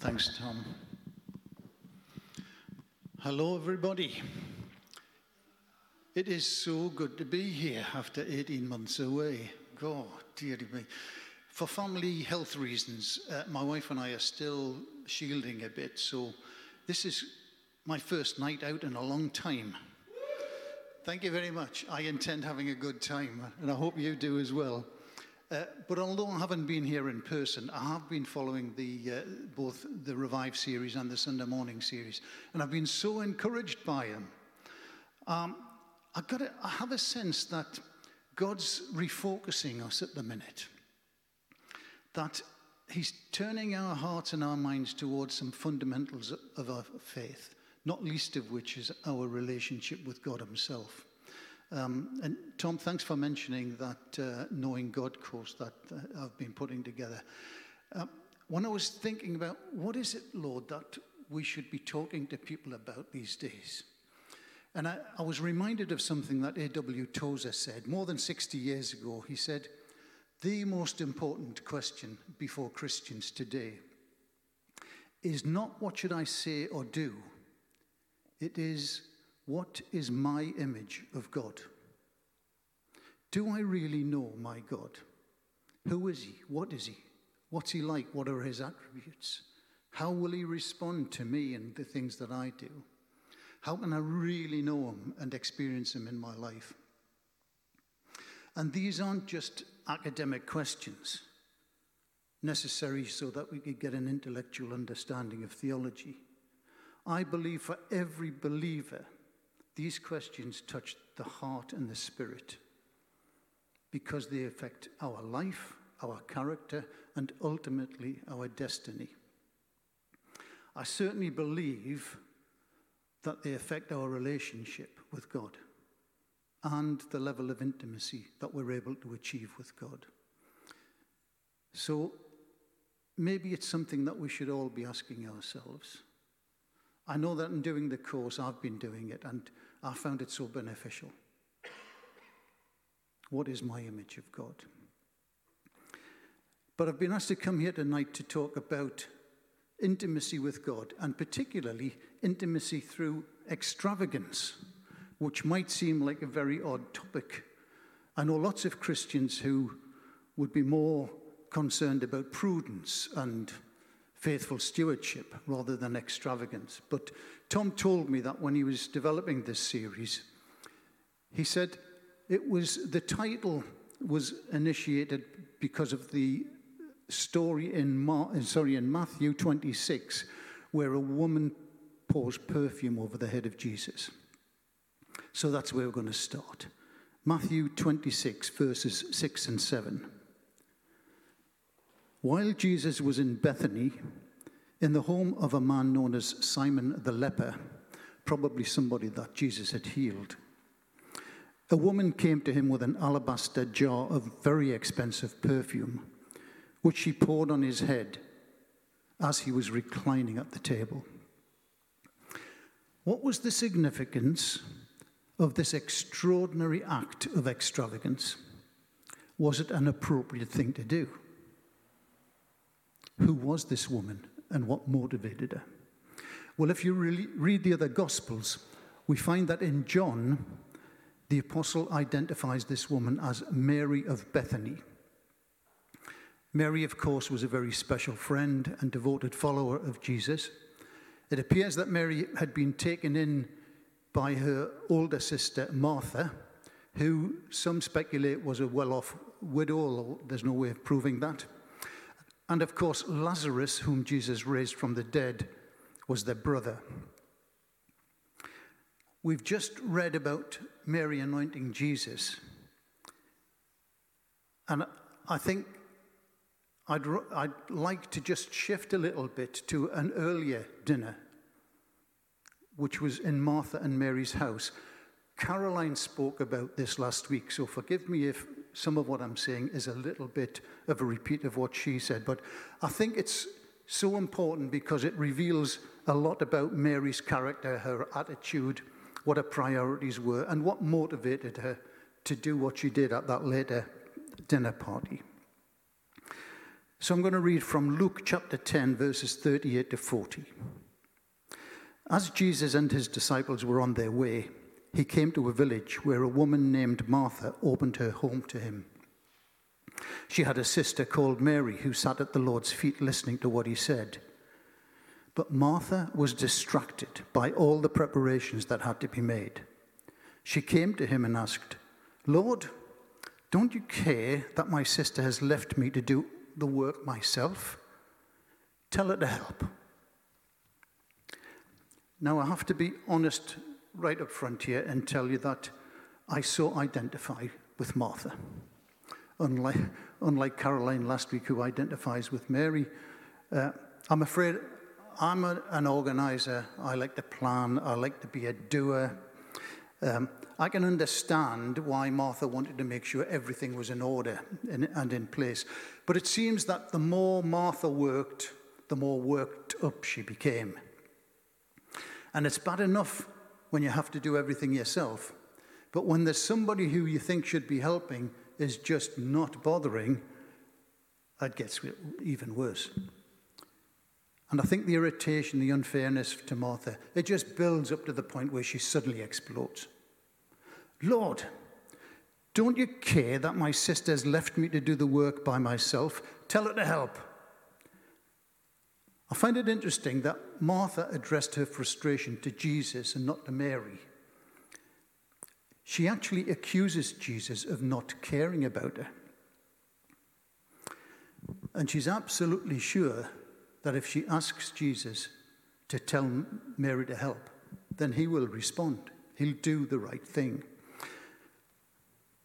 Thanks, Tom. Hello, everybody. It is so good to be here after 18 months away. God, dearie me. For family health reasons, uh, my wife and I are still shielding a bit, so this is my first night out in a long time. Thank you very much. I intend having a good time, and I hope you do as well. Uh, but although I haven't been here in person, I have been following the, uh, both the Revive series and the Sunday morning series, and I've been so encouraged by them. Um, I, got I have a sense that God's refocusing us at the minute, that He's turning our hearts and our minds towards some fundamentals of our faith, not least of which is our relationship with God Himself. Um, and Tom, thanks for mentioning that uh, Knowing God course that uh, I've been putting together. Uh, when I was thinking about what is it, Lord, that we should be talking to people about these days? And I, I was reminded of something that A.W. Tozer said more than 60 years ago. He said, The most important question before Christians today is not what should I say or do, it is what is my image of God? Do I really know my God? Who is he? What is he? What's he like? What are his attributes? How will he respond to me and the things that I do? How can I really know him and experience him in my life? And these aren't just academic questions necessary so that we could get an intellectual understanding of theology. I believe for every believer, these questions touch the heart and the spirit because they affect our life, our character, and ultimately our destiny. I certainly believe that they affect our relationship with God and the level of intimacy that we're able to achieve with God. So maybe it's something that we should all be asking ourselves. I know that in doing the course, I've been doing it, and I found it so beneficial. What is my image of God? But I've been asked to come here tonight to talk about intimacy with God, and particularly intimacy through extravagance, which might seem like a very odd topic. I know lots of Christians who would be more concerned about prudence and faithful stewardship rather than extravagance. But Tom told me that when he was developing this series, he said it was the title was initiated because of the story in, Mar- sorry, in Matthew 26 where a woman pours perfume over the head of Jesus. So that's where we're going to start. Matthew 26, verses 6 and 7. While Jesus was in Bethany, in the home of a man known as Simon the leper, probably somebody that Jesus had healed, a woman came to him with an alabaster jar of very expensive perfume, which she poured on his head as he was reclining at the table. What was the significance of this extraordinary act of extravagance? Was it an appropriate thing to do? Who was this woman and what motivated her? Well, if you really read the other Gospels, we find that in John, the apostle identifies this woman as Mary of Bethany. Mary, of course, was a very special friend and devoted follower of Jesus. It appears that Mary had been taken in by her older sister Martha, who some speculate was a well off widow, there's no way of proving that. And of course, Lazarus, whom Jesus raised from the dead, was their brother. We've just read about Mary anointing Jesus. And I think I'd, I'd like to just shift a little bit to an earlier dinner, which was in Martha and Mary's house. Caroline spoke about this last week, so forgive me if some of what I'm saying is a little bit of a repeat of what she said, but I think it's so important because it reveals a lot about Mary's character, her attitude, what her priorities were, and what motivated her to do what she did at that later dinner party. So I'm going to read from Luke chapter 10, verses 38 to 40. As Jesus and his disciples were on their way, he came to a village where a woman named Martha opened her home to him. She had a sister called Mary who sat at the Lord's feet listening to what he said. But Martha was distracted by all the preparations that had to be made. She came to him and asked, Lord, don't you care that my sister has left me to do the work myself? Tell her to help. Now, I have to be honest right up front here and tell you that I so identify with Martha. Unlike, unlike Caroline last week, who identifies with Mary, uh, I'm afraid I'm a, an organizer. I like to plan, I like to be a doer. Um, I can understand why Martha wanted to make sure everything was in order and, and in place. But it seems that the more Martha worked, the more worked up she became. And it's bad enough when you have to do everything yourself. But when there's somebody who you think should be helping is just not bothering, that gets even worse. And I think the irritation, the unfairness to Martha, it just builds up to the point where she suddenly explodes. Lord, don't you care that my sister's left me to do the work by myself? Tell her to help. I find it interesting that Martha addressed her frustration to Jesus and not to Mary. She actually accuses Jesus of not caring about her. And she's absolutely sure that if she asks Jesus to tell Mary to help, then he will respond. He'll do the right thing.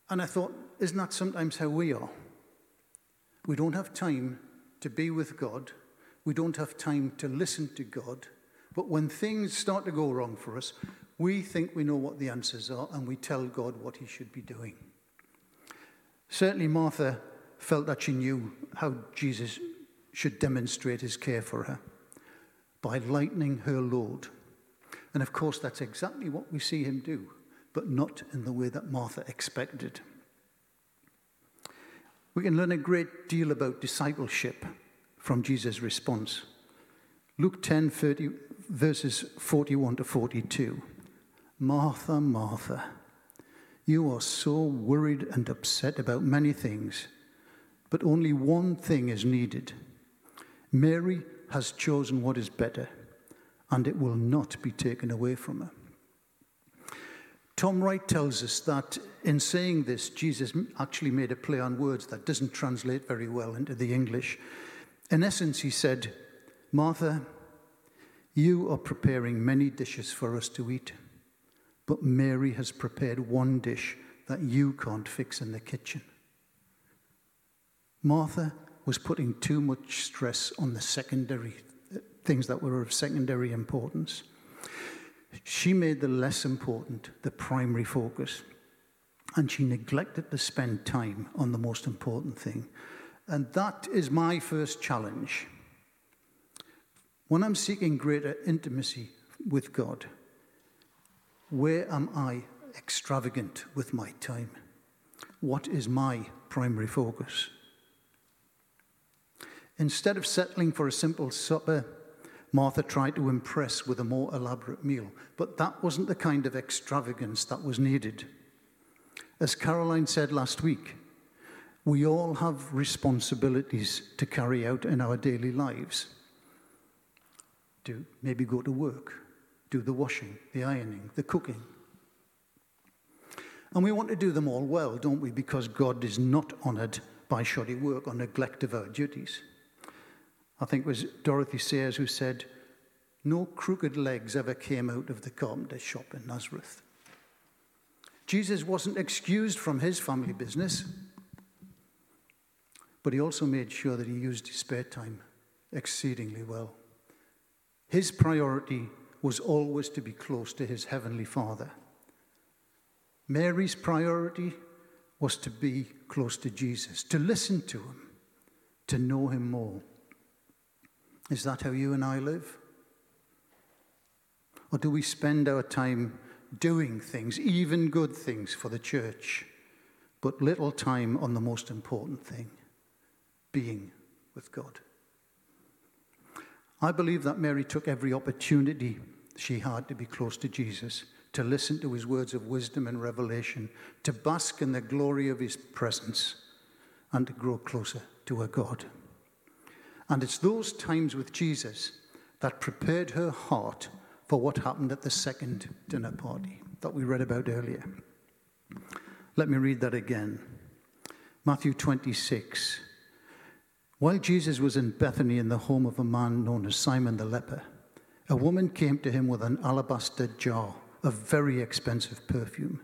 And I thought, isn't that sometimes how we are? We don't have time to be with God we don't have time to listen to God. But when things start to go wrong for us, we think we know what the answers are and we tell God what he should be doing. Certainly, Martha felt that she knew how Jesus should demonstrate his care for her by lightening her load. And of course, that's exactly what we see him do, but not in the way that Martha expected. We can learn a great deal about discipleship from Jesus' response. Luke 10, 30, verses 41 to 42. Martha, Martha, you are so worried and upset about many things, but only one thing is needed. Mary has chosen what is better, and it will not be taken away from her. Tom Wright tells us that in saying this, Jesus actually made a play on words that doesn't translate very well into the English. In essence, he said, Martha, you are preparing many dishes for us to eat, but Mary has prepared one dish that you can't fix in the kitchen. Martha was putting too much stress on the secondary uh, things that were of secondary importance. She made the less important the primary focus, and she neglected to spend time on the most important thing, and that is my first challenge. When I'm seeking greater intimacy with God, where am I extravagant with my time? What is my primary focus? Instead of settling for a simple supper, Martha tried to impress with a more elaborate meal, but that wasn't the kind of extravagance that was needed. As Caroline said last week, we all have responsibilities to carry out in our daily lives. Do maybe go to work, do the washing, the ironing, the cooking. And we want to do them all well, don't we? Because God is not honoured by shoddy work or neglect of our duties. I think it was Dorothy Sayers who said, No crooked legs ever came out of the carpenter's shop in Nazareth. Jesus wasn't excused from his family business. But he also made sure that he used his spare time exceedingly well. His priority was always to be close to his heavenly Father. Mary's priority was to be close to Jesus, to listen to him, to know him more. Is that how you and I live? Or do we spend our time doing things, even good things, for the church, but little time on the most important thing? Being with God. I believe that Mary took every opportunity she had to be close to Jesus, to listen to his words of wisdom and revelation, to bask in the glory of his presence, and to grow closer to her God. And it's those times with Jesus that prepared her heart for what happened at the second dinner party that we read about earlier. Let me read that again. Matthew 26. While Jesus was in Bethany in the home of a man known as Simon the leper, a woman came to him with an alabaster jar of very expensive perfume,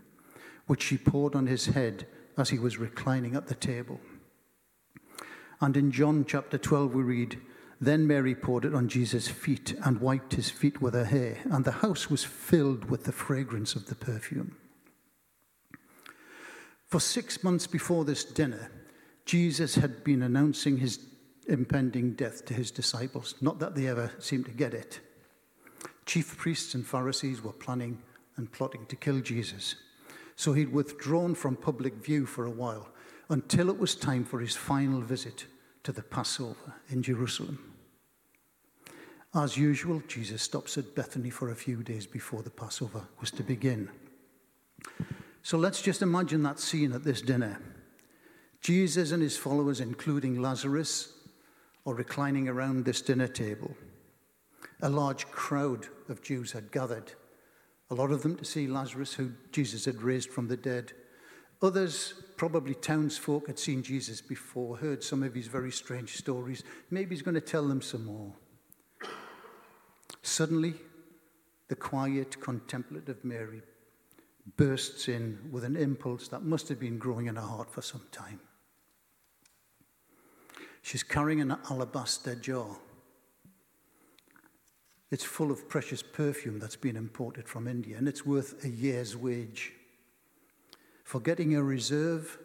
which she poured on his head as he was reclining at the table. And in John chapter 12, we read, Then Mary poured it on Jesus' feet and wiped his feet with her hair, and the house was filled with the fragrance of the perfume. For six months before this dinner, Jesus had been announcing his impending death to his disciples, not that they ever seemed to get it. Chief priests and Pharisees were planning and plotting to kill Jesus. So he'd withdrawn from public view for a while until it was time for his final visit to the Passover in Jerusalem. As usual, Jesus stops at Bethany for a few days before the Passover was to begin. So let's just imagine that scene at this dinner. Jesus and his followers, including Lazarus, are reclining around this dinner table. A large crowd of Jews had gathered, a lot of them to see Lazarus, who Jesus had raised from the dead. Others, probably townsfolk, had seen Jesus before, heard some of his very strange stories. Maybe he's going to tell them some more. Suddenly, the quiet, contemplative Mary bursts in with an impulse that must have been growing in her heart for some time. She's carrying an alabaster jar. It's full of precious perfume that's been imported from India, and it's worth a year's wage. Forgetting her reserve,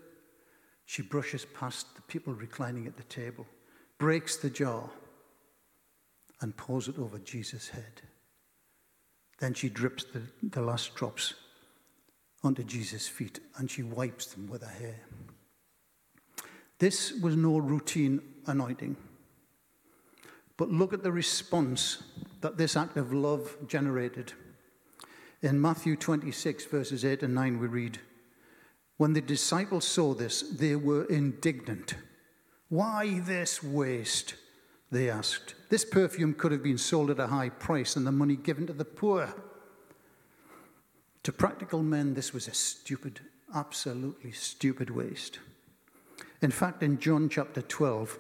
she brushes past the people reclining at the table, breaks the jar, and pours it over Jesus' head. Then she drips the, the last drops onto Jesus' feet and she wipes them with her hair. This was no routine anointing. But look at the response that this act of love generated. In Matthew 26, verses 8 and 9, we read When the disciples saw this, they were indignant. Why this waste? They asked. This perfume could have been sold at a high price and the money given to the poor. To practical men, this was a stupid, absolutely stupid waste. In fact, in John chapter 12,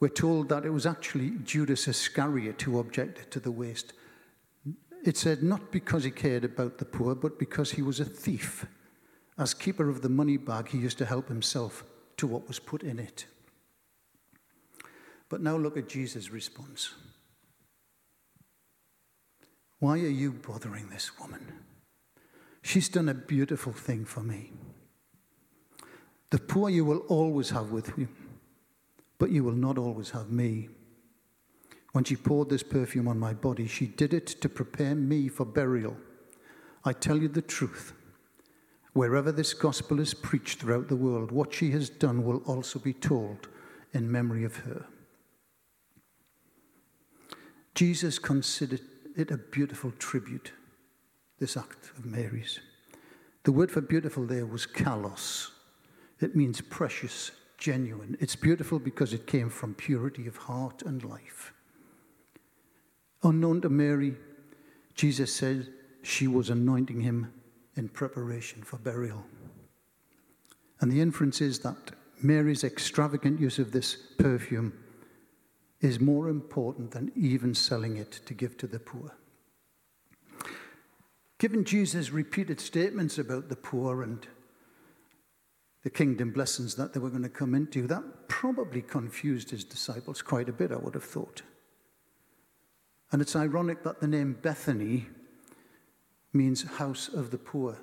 we're told that it was actually Judas Iscariot who objected to the waste. It said not because he cared about the poor, but because he was a thief. As keeper of the money bag, he used to help himself to what was put in it. But now look at Jesus' response. Why are you bothering this woman? She's done a beautiful thing for me. The poor you will always have with you, but you will not always have me. When she poured this perfume on my body, she did it to prepare me for burial. I tell you the truth. Wherever this gospel is preached throughout the world, what she has done will also be told in memory of her. Jesus considered it a beautiful tribute, this act of Mary's. The word for beautiful there was kalos, it means precious, genuine. It's beautiful because it came from purity of heart and life. Unknown to Mary, Jesus said she was anointing him in preparation for burial. And the inference is that Mary's extravagant use of this perfume is more important than even selling it to give to the poor. Given Jesus' repeated statements about the poor and the kingdom blessings that they were going to come into, that probably confused his disciples quite a bit, I would have thought. And it's ironic that the name Bethany means house of the poor.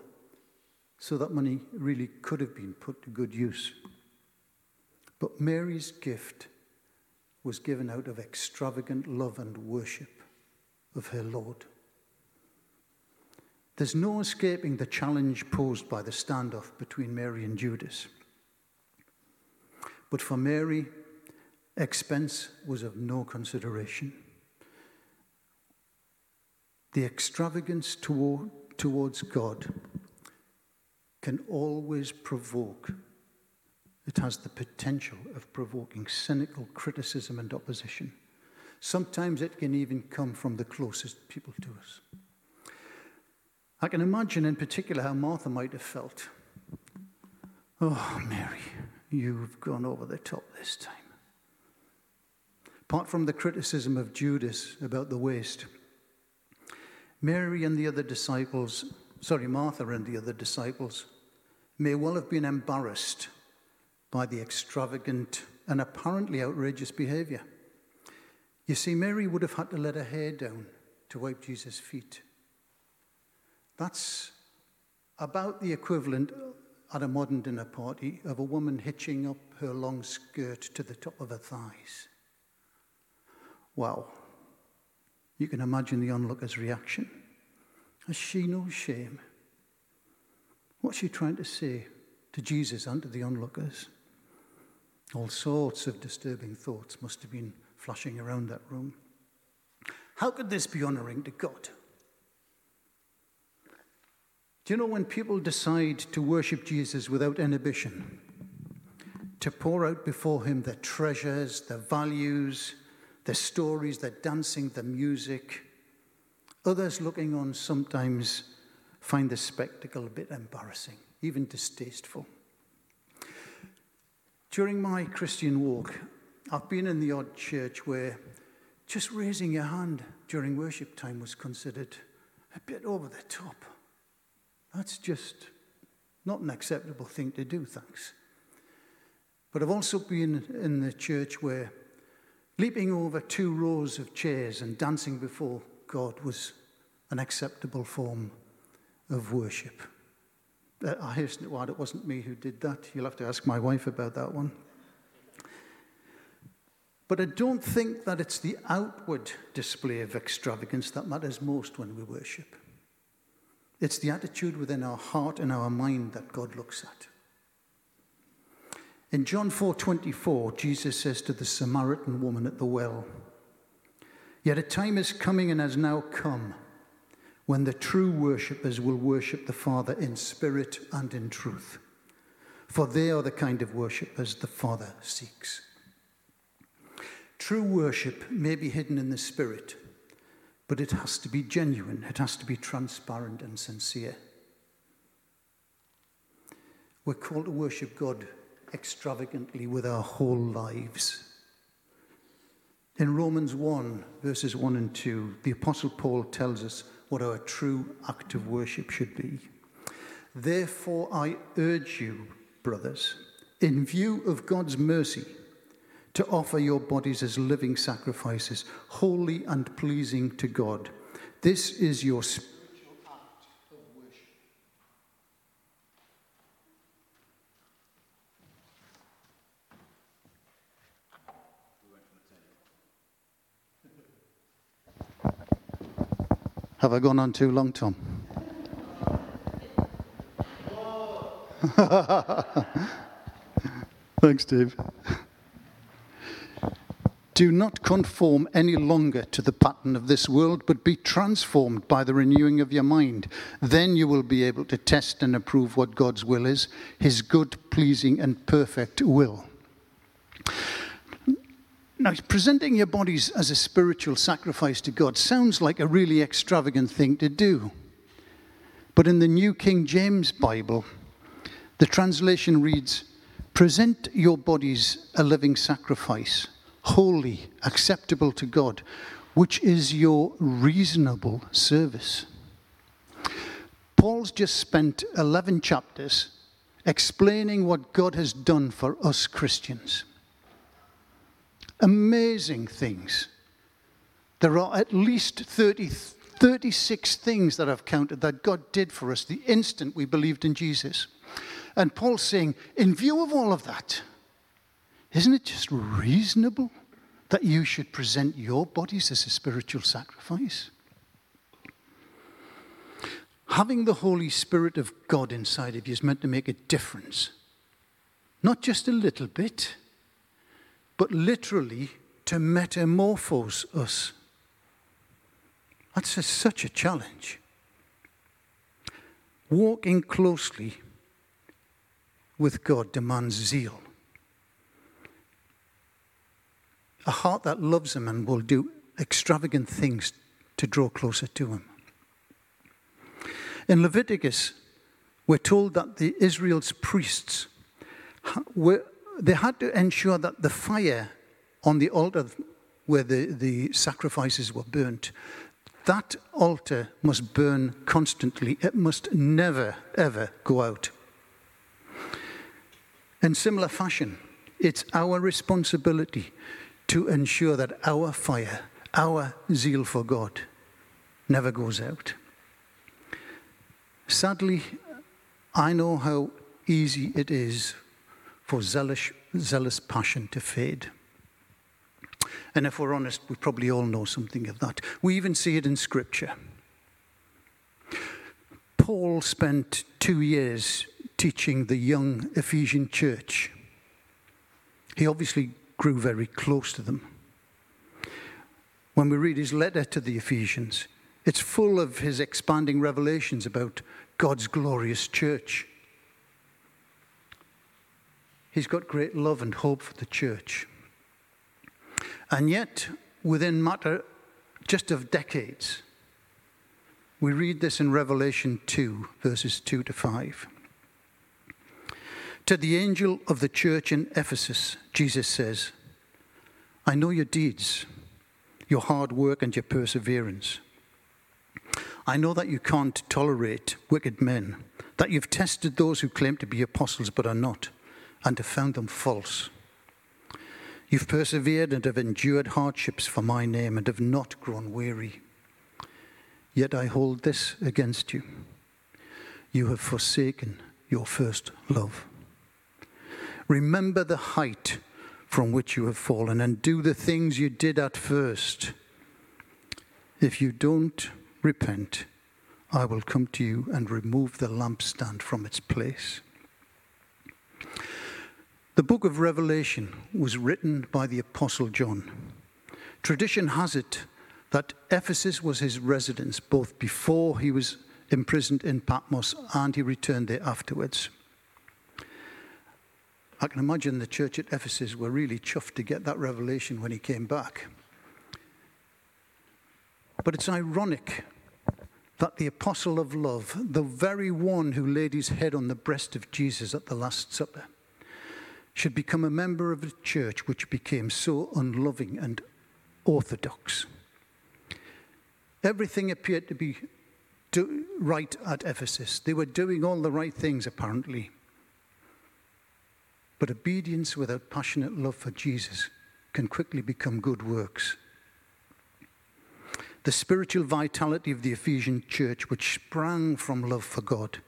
So that money really could have been put to good use. But Mary's gift was given out of extravagant love and worship of her Lord. There's no escaping the challenge posed by the standoff between Mary and Judas. But for Mary, Expense was of no consideration. The extravagance toward, towards God can always provoke, it has the potential of provoking cynical criticism and opposition. Sometimes it can even come from the closest people to us. I can imagine in particular how Martha might have felt. Oh, Mary, you've gone over the top this time. Apart from the criticism of Judas about the waste, Mary and the other disciples, sorry, Martha and the other disciples, may well have been embarrassed by the extravagant and apparently outrageous behavior. You see, Mary would have had to let her hair down to wipe Jesus' feet. That's about the equivalent at a modern dinner party of a woman hitching up her long skirt to the top of her thighs. Wow. You can imagine the onlooker's reaction. Has she no shame? What's she trying to say to Jesus and to the onlookers? All sorts of disturbing thoughts must have been flashing around that room. How could this be honoring to God? Do you know when people decide to worship Jesus without inhibition, to pour out before Him their treasures, their values, their stories, their dancing, their music, others looking on sometimes find the spectacle a bit embarrassing, even distasteful. During my Christian walk, I've been in the odd church where just raising your hand during worship time was considered a bit over the top. That's just not an acceptable thing to do, thanks. But I've also been in the church where leaping over two rows of chairs and dancing before God was an acceptable form of worship. Uh, I hasten to add, it wasn't me who did that. You'll have to ask my wife about that one. But I don't think that it's the outward display of extravagance that matters most when we worship. It's the attitude within our heart and our mind that God looks at. In John 4:24, Jesus says to the Samaritan woman at the well, "Yet a time is coming and has now come when the true worshippers will worship the Father in spirit and in truth, for they are the kind of worshippers the Father seeks." True worship may be hidden in the spirit but it has to be genuine, it has to be transparent and sincere. We're called to worship God extravagantly with our whole lives. In Romans 1, verses 1 and 2, the Apostle Paul tells us what our true act of worship should be. Therefore, I urge you, brothers, in view of God's mercy, to offer your bodies as living sacrifices, holy and pleasing to God. This is your spiritual act of worship. Have I gone on too long, Tom? Thanks, Dave. Do not conform any longer to the pattern of this world, but be transformed by the renewing of your mind. Then you will be able to test and approve what God's will is, his good, pleasing, and perfect will. Now, presenting your bodies as a spiritual sacrifice to God sounds like a really extravagant thing to do. But in the New King James Bible, the translation reads Present your bodies a living sacrifice holy, acceptable to God, which is your reasonable service. Paul's just spent 11 chapters explaining what God has done for us Christians. Amazing things. There are at least 30, 36 things that I've counted that God did for us the instant we believed in Jesus. And Paul's saying, in view of all of that, isn't it just reasonable that you should present your bodies as a spiritual sacrifice? Having the Holy Spirit of God inside of you is meant to make a difference. Not just a little bit, but literally to metamorphose us. That's a, such a challenge. Walking closely with God demands zeal. A heart that loves Him and will do extravagant things to draw closer to Him. In Leviticus, we're told that the Israel's priests were, they had to ensure that the fire on the altar where the, the sacrifices were burnt, that altar must burn constantly. It must never, ever go out. In similar fashion, it's our responsibility to ensure that our fire, our zeal for God, never goes out. Sadly, I know how easy it is for zealous, zealous passion to fade. And if we're honest, we probably all know something of that. We even see it in Scripture. Paul spent two years teaching the young Ephesian church. He obviously grew very close to them. When we read his letter to the Ephesians, it's full of his expanding revelations about God's glorious church. He's got great love and hope for the church. And yet, within matter just of decades, we read this in Revelation 2, verses 2 to 5. To the angel of the church in Ephesus, Jesus says, I know your deeds, your hard work, and your perseverance I know that you can't tolerate wicked men, that you've tested those who claim to be apostles but are not, and have found them false. You've persevered and have endured hardships for my name and have not grown weary. Yet I hold this against you. You have forsaken your first love. Remember the height from which you have fallen and do the things you did at first. If you don't repent, I will come to you and remove the lampstand from its place. The book of Revelation was written by the Apostle John. Tradition has it that Ephesus was his residence both before he was imprisoned in Patmos and he returned there afterwards. I can imagine the church at Ephesus were really chuffed to get that revelation when he came back. But it's ironic that the apostle of love, the very one who laid his head on the breast of Jesus at the Last Supper, should become a member of a church which became so unloving and orthodox. Everything appeared to be do, right at Ephesus. They were doing all the right things, apparently. But obedience without passionate love for Jesus can quickly become good works. The spiritual vitality of the Ephesian church, which sprang from love for God,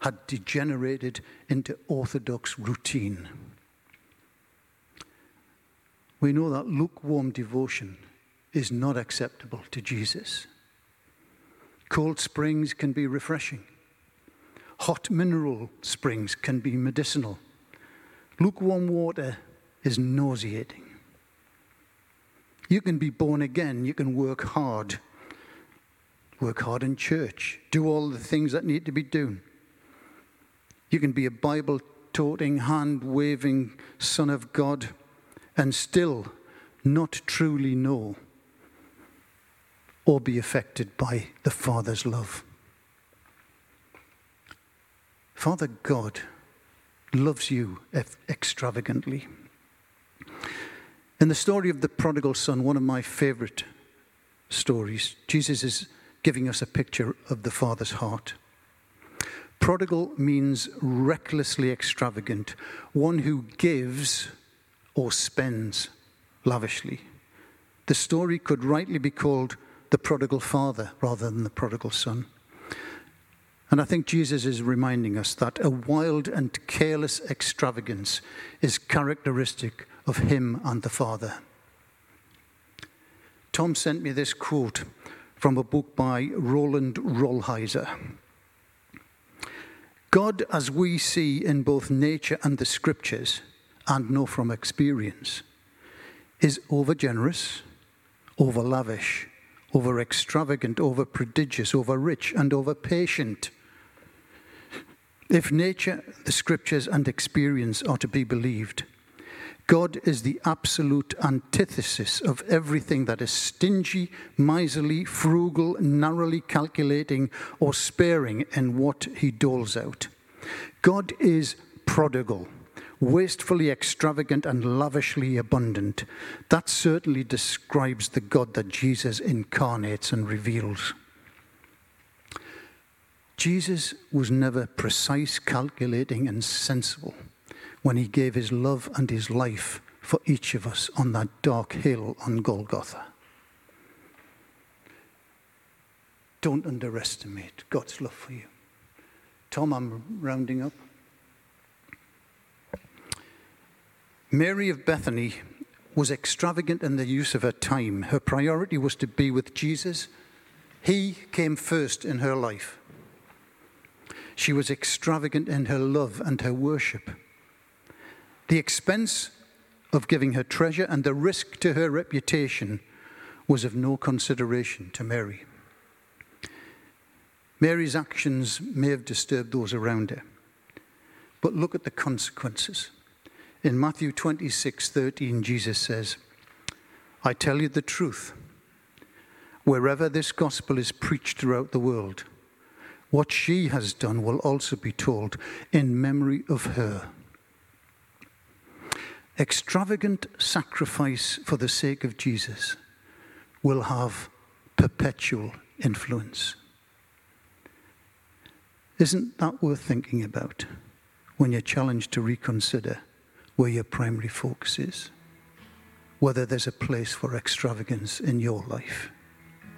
had degenerated into orthodox routine. We know that lukewarm devotion is not acceptable to Jesus. Cold springs can be refreshing. Hot mineral springs can be medicinal. Lukewarm water is nauseating. You can be born again, you can work hard. Work hard in church, do all the things that need to be done. You can be a Bible toting, hand waving Son of God and still not truly know or be affected by the Father's love. Father God loves you extravagantly. In the story of the prodigal son, one of my favorite stories, Jesus is giving us a picture of the Father's heart. Prodigal means recklessly extravagant, one who gives or spends lavishly. The story could rightly be called the prodigal father rather than the prodigal son. And I think Jesus is reminding us that a wild and careless extravagance is characteristic of him and the Father. Tom sent me this quote from a book by Roland Rolheiser. God, as we see in both nature and the scriptures, and know from experience, is over generous, over lavish, over extravagant, over prodigious, over rich, and over patient. If nature, the scriptures, and experience are to be believed, God is the absolute antithesis of everything that is stingy, miserly, frugal, narrowly calculating, or sparing in what he doles out. God is prodigal, wastefully extravagant, and lavishly abundant. That certainly describes the God that Jesus incarnates and reveals. Jesus was never precise, calculating, and sensible when he gave his love and his life for each of us on that dark hill on Golgotha. Don't underestimate God's love for you. Tom, I'm rounding up. Mary of Bethany was extravagant in the use of her time. Her priority was to be with Jesus. He came first in her life. She was extravagant in her love and her worship. The expense of giving her treasure and the risk to her reputation was of no consideration to Mary. Mary's actions may have disturbed those around her, but look at the consequences. In Matthew 26 13, Jesus says, I tell you the truth. Wherever this gospel is preached throughout the world, what she has done will also be told in memory of her. Extravagant sacrifice for the sake of Jesus will have perpetual influence. Isn't that worth thinking about when you're challenged to reconsider where your primary focus is? Whether there's a place for extravagance in your life.